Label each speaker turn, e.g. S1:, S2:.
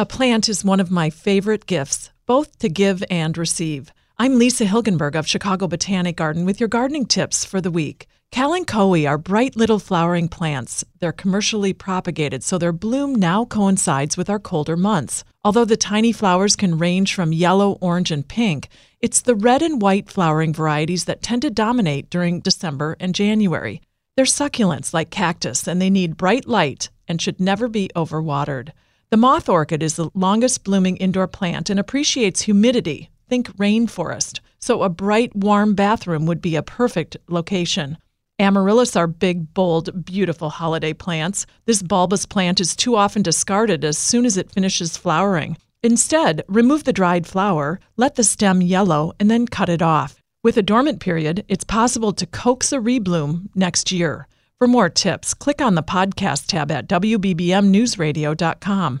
S1: A plant is one of my favorite gifts, both to give and receive. I'm Lisa Hilgenberg of Chicago Botanic Garden with your gardening tips for the week. Kalanchoe are bright little flowering plants. They're commercially propagated, so their bloom now coincides with our colder months. Although the tiny flowers can range from yellow, orange, and pink, it's the red and white flowering varieties that tend to dominate during December and January. They're succulents like cactus, and they need bright light and should never be overwatered. The moth orchid is the longest blooming indoor plant and appreciates humidity. Think rainforest. So a bright, warm bathroom would be a perfect location. Amaryllis are big, bold, beautiful holiday plants. This bulbous plant is too often discarded as soon as it finishes flowering. Instead, remove the dried flower, let the stem yellow, and then cut it off. With a dormant period, it's possible to coax a rebloom next year. For more tips, click on the podcast tab at WBBMNewsRadio.com.